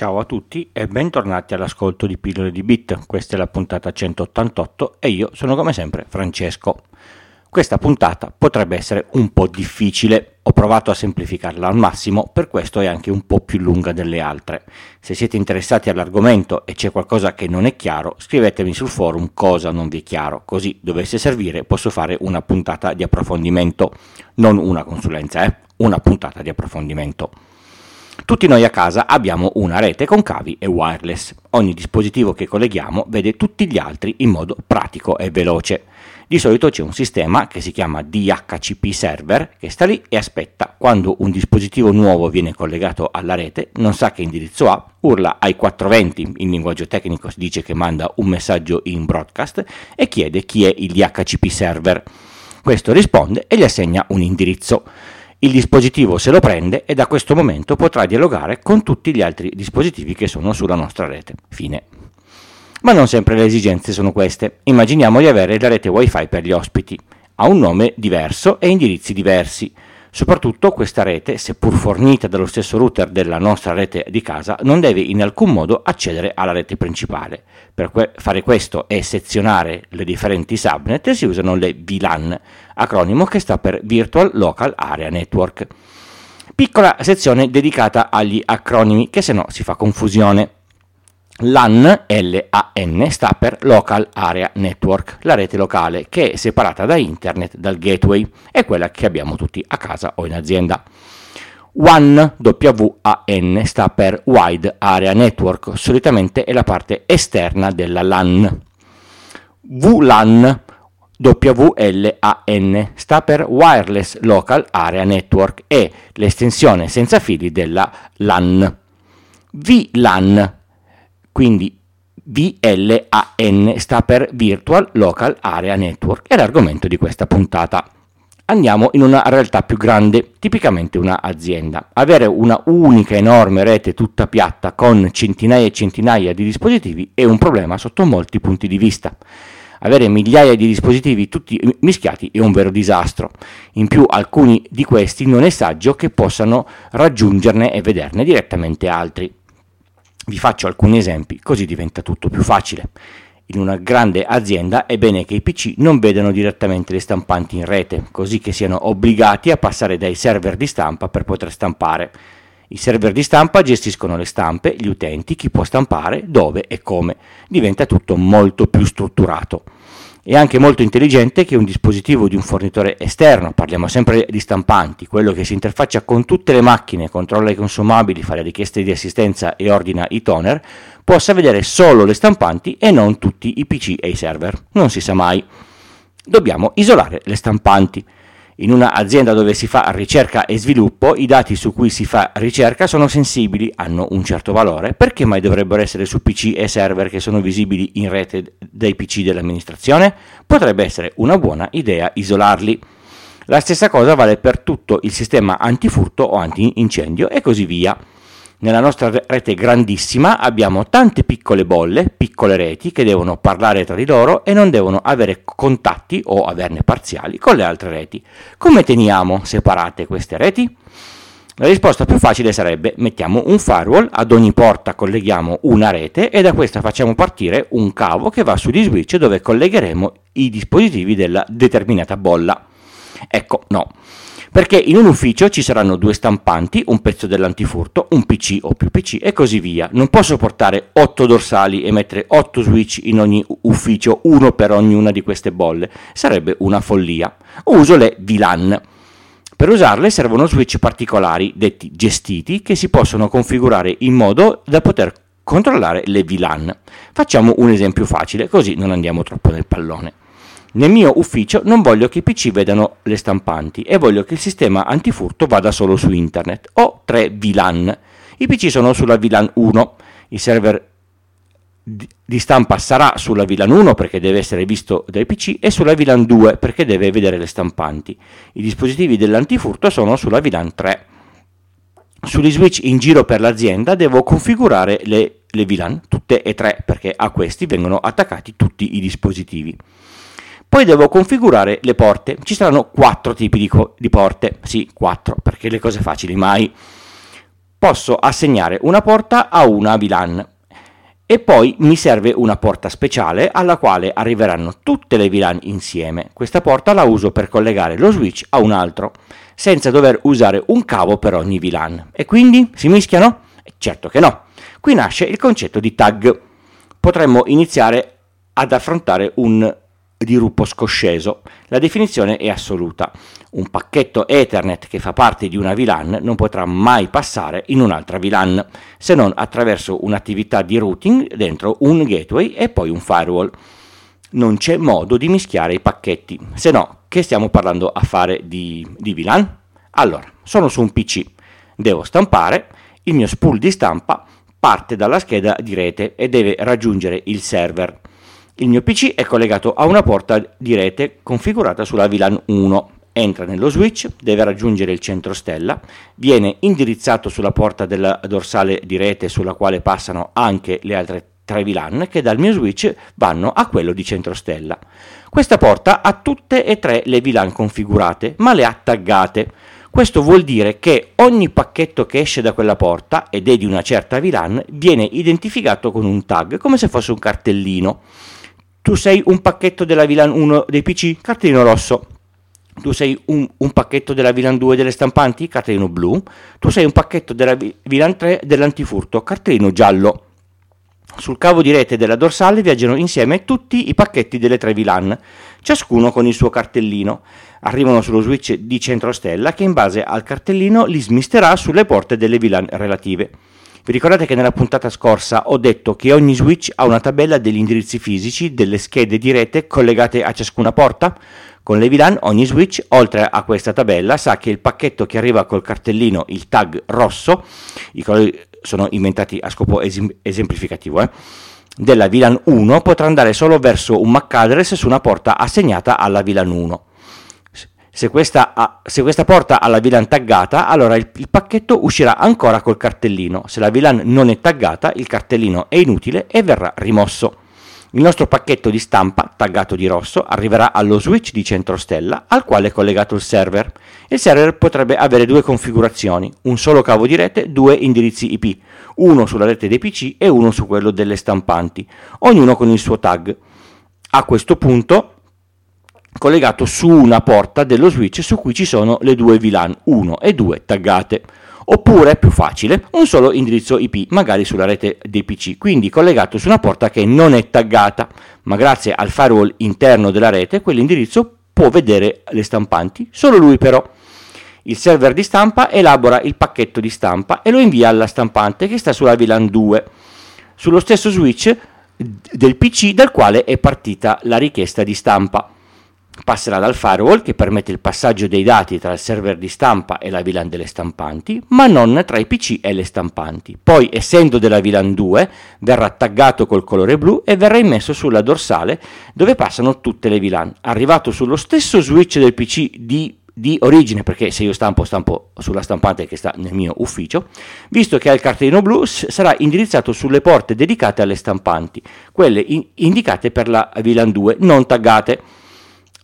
Ciao a tutti e bentornati all'ascolto di Pillole di Bit. Questa è la puntata 188 e io sono come sempre Francesco. Questa puntata potrebbe essere un po' difficile, ho provato a semplificarla al massimo, per questo è anche un po' più lunga delle altre. Se siete interessati all'argomento e c'è qualcosa che non è chiaro, scrivetemi sul forum cosa non vi è chiaro, così dovesse servire posso fare una puntata di approfondimento, non una consulenza, eh? una puntata di approfondimento. Tutti noi a casa abbiamo una rete con cavi e wireless. Ogni dispositivo che colleghiamo vede tutti gli altri in modo pratico e veloce. Di solito c'è un sistema che si chiama DHCP server che sta lì e aspetta quando un dispositivo nuovo viene collegato alla rete, non sa che indirizzo ha, urla ai 420, in linguaggio tecnico si dice che manda un messaggio in broadcast e chiede chi è il DHCP server. Questo risponde e gli assegna un indirizzo. Il dispositivo se lo prende e da questo momento potrà dialogare con tutti gli altri dispositivi che sono sulla nostra rete. Fine. Ma non sempre le esigenze sono queste. Immaginiamo di avere la rete wifi per gli ospiti. Ha un nome diverso e indirizzi diversi. Soprattutto questa rete, seppur fornita dallo stesso router della nostra rete di casa, non deve in alcun modo accedere alla rete principale. Per que- fare questo e sezionare le differenti subnet si usano le VLAN, acronimo che sta per Virtual Local Area Network. Piccola sezione dedicata agli acronimi, che se no si fa confusione. LAN, L-A-N, sta per Local Area Network, la rete locale che è separata da internet dal gateway, è quella che abbiamo tutti a casa o in azienda. WAN, W-A-N, sta per Wide Area Network, solitamente è la parte esterna della LAN. VLAN, WLAN, sta per Wireless Local Area Network, è l'estensione senza fili della LAN. VLAN, quindi VLAN sta per Virtual Local Area Network, è l'argomento di questa puntata. Andiamo in una realtà più grande, tipicamente un'azienda. Avere una unica enorme rete tutta piatta con centinaia e centinaia di dispositivi è un problema sotto molti punti di vista. Avere migliaia di dispositivi tutti mischiati è un vero disastro. In più alcuni di questi non è saggio che possano raggiungerne e vederne direttamente altri. Vi faccio alcuni esempi, così diventa tutto più facile. In una grande azienda è bene che i PC non vedano direttamente le stampanti in rete, così che siano obbligati a passare dai server di stampa per poter stampare. I server di stampa gestiscono le stampe, gli utenti, chi può stampare, dove e come. Diventa tutto molto più strutturato. È anche molto intelligente che un dispositivo di un fornitore esterno, parliamo sempre di stampanti, quello che si interfaccia con tutte le macchine, controlla i consumabili, fa le richieste di assistenza e ordina i toner, possa vedere solo le stampanti e non tutti i PC e i server. Non si sa mai. Dobbiamo isolare le stampanti. In un'azienda dove si fa ricerca e sviluppo, i dati su cui si fa ricerca sono sensibili, hanno un certo valore, perché mai dovrebbero essere su PC e server che sono visibili in rete dai PC dell'amministrazione? Potrebbe essere una buona idea isolarli. La stessa cosa vale per tutto il sistema antifurto o anti-incendio e così via. Nella nostra rete grandissima abbiamo tante piccole bolle, piccole reti che devono parlare tra di loro e non devono avere contatti o averne parziali con le altre reti. Come teniamo separate queste reti? La risposta più facile sarebbe mettiamo un firewall, ad ogni porta colleghiamo una rete e da questa facciamo partire un cavo che va sugli switch dove collegheremo i dispositivi della determinata bolla. Ecco, no. Perché in un ufficio ci saranno due stampanti, un pezzo dell'antifurto, un PC o più PC e così via. Non posso portare 8 dorsali e mettere 8 switch in ogni ufficio, uno per ognuna di queste bolle. Sarebbe una follia. Uso le VLAN. Per usarle servono switch particolari, detti gestiti, che si possono configurare in modo da poter controllare le VLAN. Facciamo un esempio facile, così non andiamo troppo nel pallone. Nel mio ufficio non voglio che i PC vedano le stampanti e voglio che il sistema antifurto vada solo su internet. Ho tre VLAN. I PC sono sulla VLAN 1, il server di stampa sarà sulla VLAN 1 perché deve essere visto dai PC e sulla VLAN 2 perché deve vedere le stampanti. I dispositivi dell'antifurto sono sulla VLAN 3. Sugli switch in giro per l'azienda devo configurare le, le VLAN, tutte e tre, perché a questi vengono attaccati tutti i dispositivi. Poi devo configurare le porte. Ci saranno quattro tipi di, co- di porte. Sì, quattro, perché le cose facili mai. posso assegnare una porta a una VLAN e poi mi serve una porta speciale alla quale arriveranno tutte le VLAN insieme. Questa porta la uso per collegare lo switch a un altro, senza dover usare un cavo per ogni VLAN. E quindi si mischiano? Certo che no. Qui nasce il concetto di tag. Potremmo iniziare ad affrontare un diruppo scosceso. La definizione è assoluta. Un pacchetto Ethernet che fa parte di una VLAN non potrà mai passare in un'altra VLAN, se non attraverso un'attività di routing dentro un gateway e poi un firewall. Non c'è modo di mischiare i pacchetti, se no che stiamo parlando a fare di, di VLAN? Allora, sono su un PC, devo stampare, il mio spool di stampa parte dalla scheda di rete e deve raggiungere il server il mio PC è collegato a una porta di rete configurata sulla VLAN 1. Entra nello switch, deve raggiungere il centro stella, viene indirizzato sulla porta della dorsale di rete sulla quale passano anche le altre tre VLAN che dal mio switch vanno a quello di centro stella. Questa porta ha tutte e tre le VLAN configurate, ma le ha taggate. Questo vuol dire che ogni pacchetto che esce da quella porta ed è di una certa VLAN viene identificato con un tag, come se fosse un cartellino. Tu sei un pacchetto della VLAN 1 dei PC, cartellino rosso. Tu sei un, un, pacchetto della VLAN 2 delle stampanti, cartellino blu. Tu sei un pacchetto della VLAN 3 dell'antifurto, cartellino giallo. Sul cavo di rete della dorsale viaggiano insieme tutti i pacchetti delle tre VLAN, ciascuno con il suo cartellino. Arrivano sullo switch di centro stella che in base al cartellino li smisterà sulle porte delle VLAN relative. Vi ricordate che nella puntata scorsa ho detto che ogni switch ha una tabella degli indirizzi fisici delle schede di rete collegate a ciascuna porta? Con le VLAN ogni switch, oltre a questa tabella, sa che il pacchetto che arriva col cartellino, il tag rosso, i colori sono inventati a scopo esim- esemplificativo, eh, della VLAN 1 potrà andare solo verso un MAC address su una porta assegnata alla VLAN 1. Se questa, ha, se questa, porta ha la VLAN taggata, allora il, il, pacchetto uscirà ancora col cartellino. Se la VLAN non è taggata, il cartellino è inutile e verrà rimosso. Il nostro pacchetto di stampa, taggato di rosso, arriverà allo switch di centro stella al quale è collegato il server. Il server potrebbe avere due configurazioni, un solo cavo di rete, due indirizzi IP, uno sulla rete dei PC e uno su quello delle stampanti, ognuno con il suo tag. A questo punto collegato su una porta dello switch su cui ci sono le due VLAN 1 e 2 taggate. Oppure, più facile, un solo indirizzo IP, magari sulla rete dei PC, quindi collegato su una porta che non è taggata, ma grazie al firewall interno della rete quell'indirizzo può vedere le stampanti, solo lui però. Il server di stampa elabora il pacchetto di stampa e lo invia alla stampante che sta sulla VLAN 2, sullo stesso switch del PC dal quale è partita la richiesta di stampa passerà dal firewall che permette il passaggio dei dati tra il server di stampa e la VLAN delle stampanti, ma non tra i PC e le stampanti. Poi, essendo della VLAN 2, verrà taggato col colore blu e verrà immesso sulla dorsale dove passano tutte le VLAN. Arrivato sullo stesso switch del PC di di origine, perché se io stampo, stampo sulla stampante che sta nel mio ufficio, visto che ha il cartellino blu, sarà indirizzato sulle porte dedicate alle stampanti, quelle in- indicate per la VLAN 2, non taggate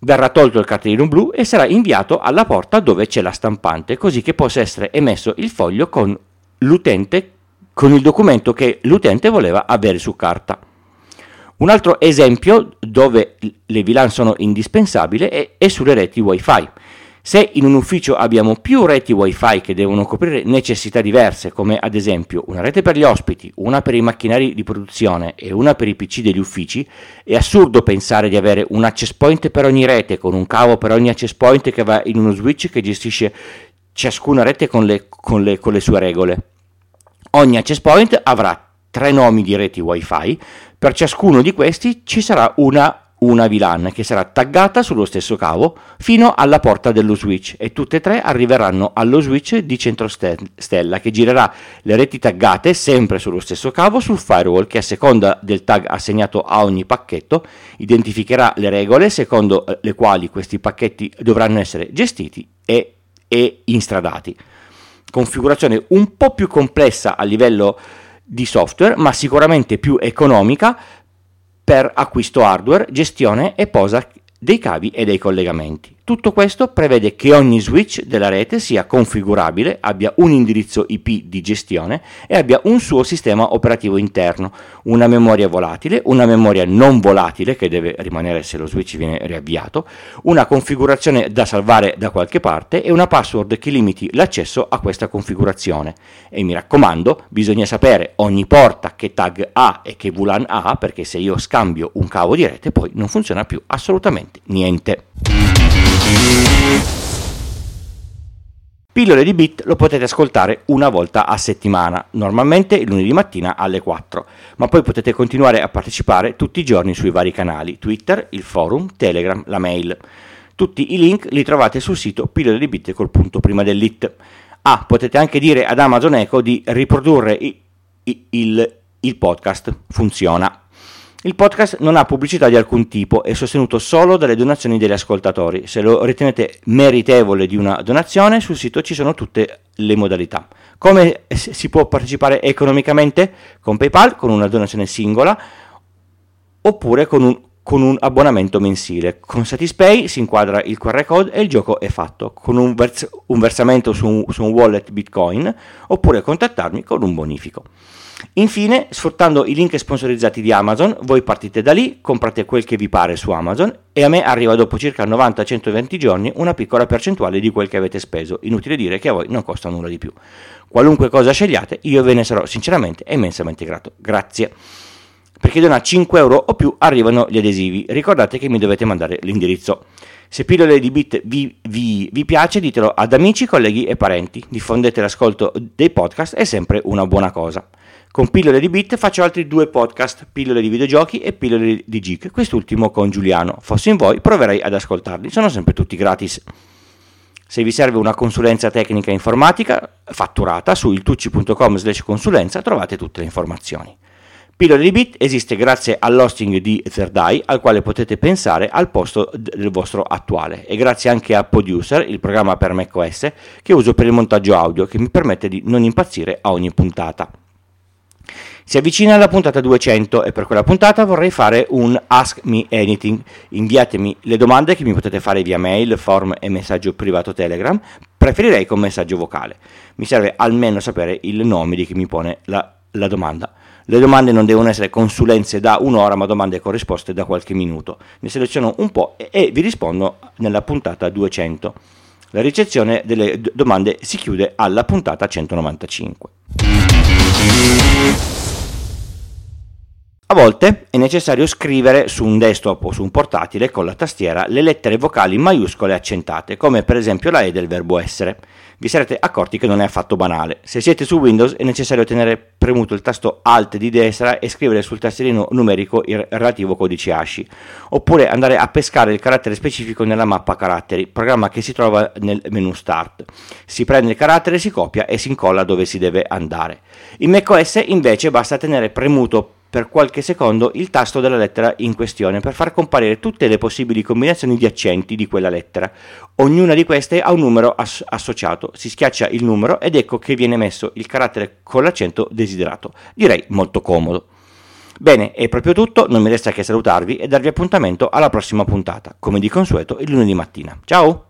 verrà tolto il cartellino blu e sarà inviato alla porta dove c'è la stampante, così che possa essere emesso il foglio con l'utente con il documento che l'utente voleva avere su carta. Un altro esempio dove le VLAN sono indispensabili è, è sulle reti wifi. Se in un ufficio abbiamo più reti wifi che devono coprire necessità diverse, come ad esempio una rete per gli ospiti, una per i macchinari di produzione e una per i PC degli uffici, è assurdo pensare di avere un access point per ogni rete, con un cavo per ogni access point che va in uno switch che gestisce ciascuna rete con le, con le, con le sue regole. Ogni access point avrà tre nomi di reti wifi, per ciascuno di questi ci sarà una una VLAN che sarà taggata sullo stesso cavo fino alla porta dello switch e tutte e tre arriveranno allo switch di centro stella che girerà le reti taggate sempre sullo stesso cavo sul firewall che a seconda del tag assegnato a ogni pacchetto identificherà le regole secondo eh, le quali questi pacchetti dovranno essere gestiti e, e instradati. Configurazione un po' più complessa a livello di software ma sicuramente più economica per acquisto hardware, gestione e posa dei cavi e dei collegamenti. Tutto questo prevede che ogni switch della rete sia configurabile, abbia un indirizzo IP di gestione e abbia un suo sistema operativo interno, una memoria volatile, una memoria non volatile che deve rimanere se lo switch viene riavviato, una configurazione da salvare da qualche parte e una password che limiti l'accesso a questa configurazione. E mi raccomando, bisogna sapere ogni porta che tag ha e che VLAN ha perché se io scambio un cavo di rete poi non funziona più assolutamente niente. Pillole di Bit lo potete ascoltare una volta a settimana, normalmente lunedì mattina alle 4, ma poi potete continuare a partecipare tutti i giorni sui vari canali, Twitter, il forum, Telegram, la mail. Tutti i link li trovate sul sito pillole di Bit col punto prima dell'it. Ah, potete anche dire ad Amazon Echo di riprodurre il, il, il podcast, funziona. Il podcast non ha pubblicità di alcun tipo, è sostenuto solo dalle donazioni degli ascoltatori. Se lo ritenete meritevole di una donazione, sul sito ci sono tutte le modalità. Come si può partecipare economicamente? Con PayPal, con una donazione singola, oppure con un, con un abbonamento mensile. Con Satispay si inquadra il QR code e il gioco è fatto, con un, vers- un versamento su un, su un wallet Bitcoin, oppure contattarmi con un bonifico. Infine, sfruttando i link sponsorizzati di Amazon, voi partite da lì, comprate quel che vi pare su Amazon e a me arriva dopo circa 90-120 giorni una piccola percentuale di quel che avete speso. Inutile dire che a voi non costa nulla di più. Qualunque cosa scegliate, io ve ne sarò sinceramente e immensamente grato. Grazie. Per chi dona 5 euro o più arrivano gli adesivi. Ricordate che mi dovete mandare l'indirizzo. Se pillole di bit vi, vi, vi, piace, ditelo ad amici, colleghi e parenti. Diffondete l'ascolto dei podcast, è sempre una buona cosa. Con Pillole di Bit faccio altri due podcast, Pillole di videogiochi e Pillole di geek, quest'ultimo con Giuliano. Fossi in voi proverei ad ascoltarli, sono sempre tutti gratis. Se vi serve una consulenza tecnica informatica fatturata su iltucci.com slash consulenza trovate tutte le informazioni. Pillole di Bit esiste grazie all'hosting di Eye al quale potete pensare al posto del vostro attuale e grazie anche a Producer, il programma per macOS che uso per il montaggio audio che mi permette di non impazzire a ogni puntata. Si avvicina la puntata 200 e per quella puntata vorrei fare un Ask Me Anything. Inviatemi le domande che mi potete fare via mail, form e messaggio privato Telegram. Preferirei con messaggio vocale. Mi serve almeno sapere il nome di chi mi pone la, la domanda. Le domande non devono essere consulenze da un'ora, ma domande con risposte da qualche minuto. Ne seleziono un po' e, e vi rispondo nella puntata 200. La ricezione delle domande si chiude alla puntata 195. Volte è necessario scrivere su un desktop o su un portatile con la tastiera le lettere vocali maiuscole accentate, come per esempio la E del verbo essere. Vi sarete accorti che non è affatto banale. Se siete su Windows è necessario tenere premuto il tasto Alt di destra e scrivere sul tastierino numerico il relativo codice ASCII, oppure andare a pescare il carattere specifico nella mappa caratteri, programma che si trova nel menu Start. Si prende il carattere, si copia e si incolla dove si deve andare. In macOS invece basta tenere premuto per qualche secondo il tasto della lettera in questione per far comparire tutte le possibili combinazioni di accenti di quella lettera. Ognuna di queste ha un numero ass- associato, si schiaccia il numero ed ecco che viene messo il carattere con l'accento desiderato. Direi molto comodo. Bene, è proprio tutto, non mi resta che salutarvi e darvi appuntamento alla prossima puntata, come di consueto il lunedì mattina. Ciao!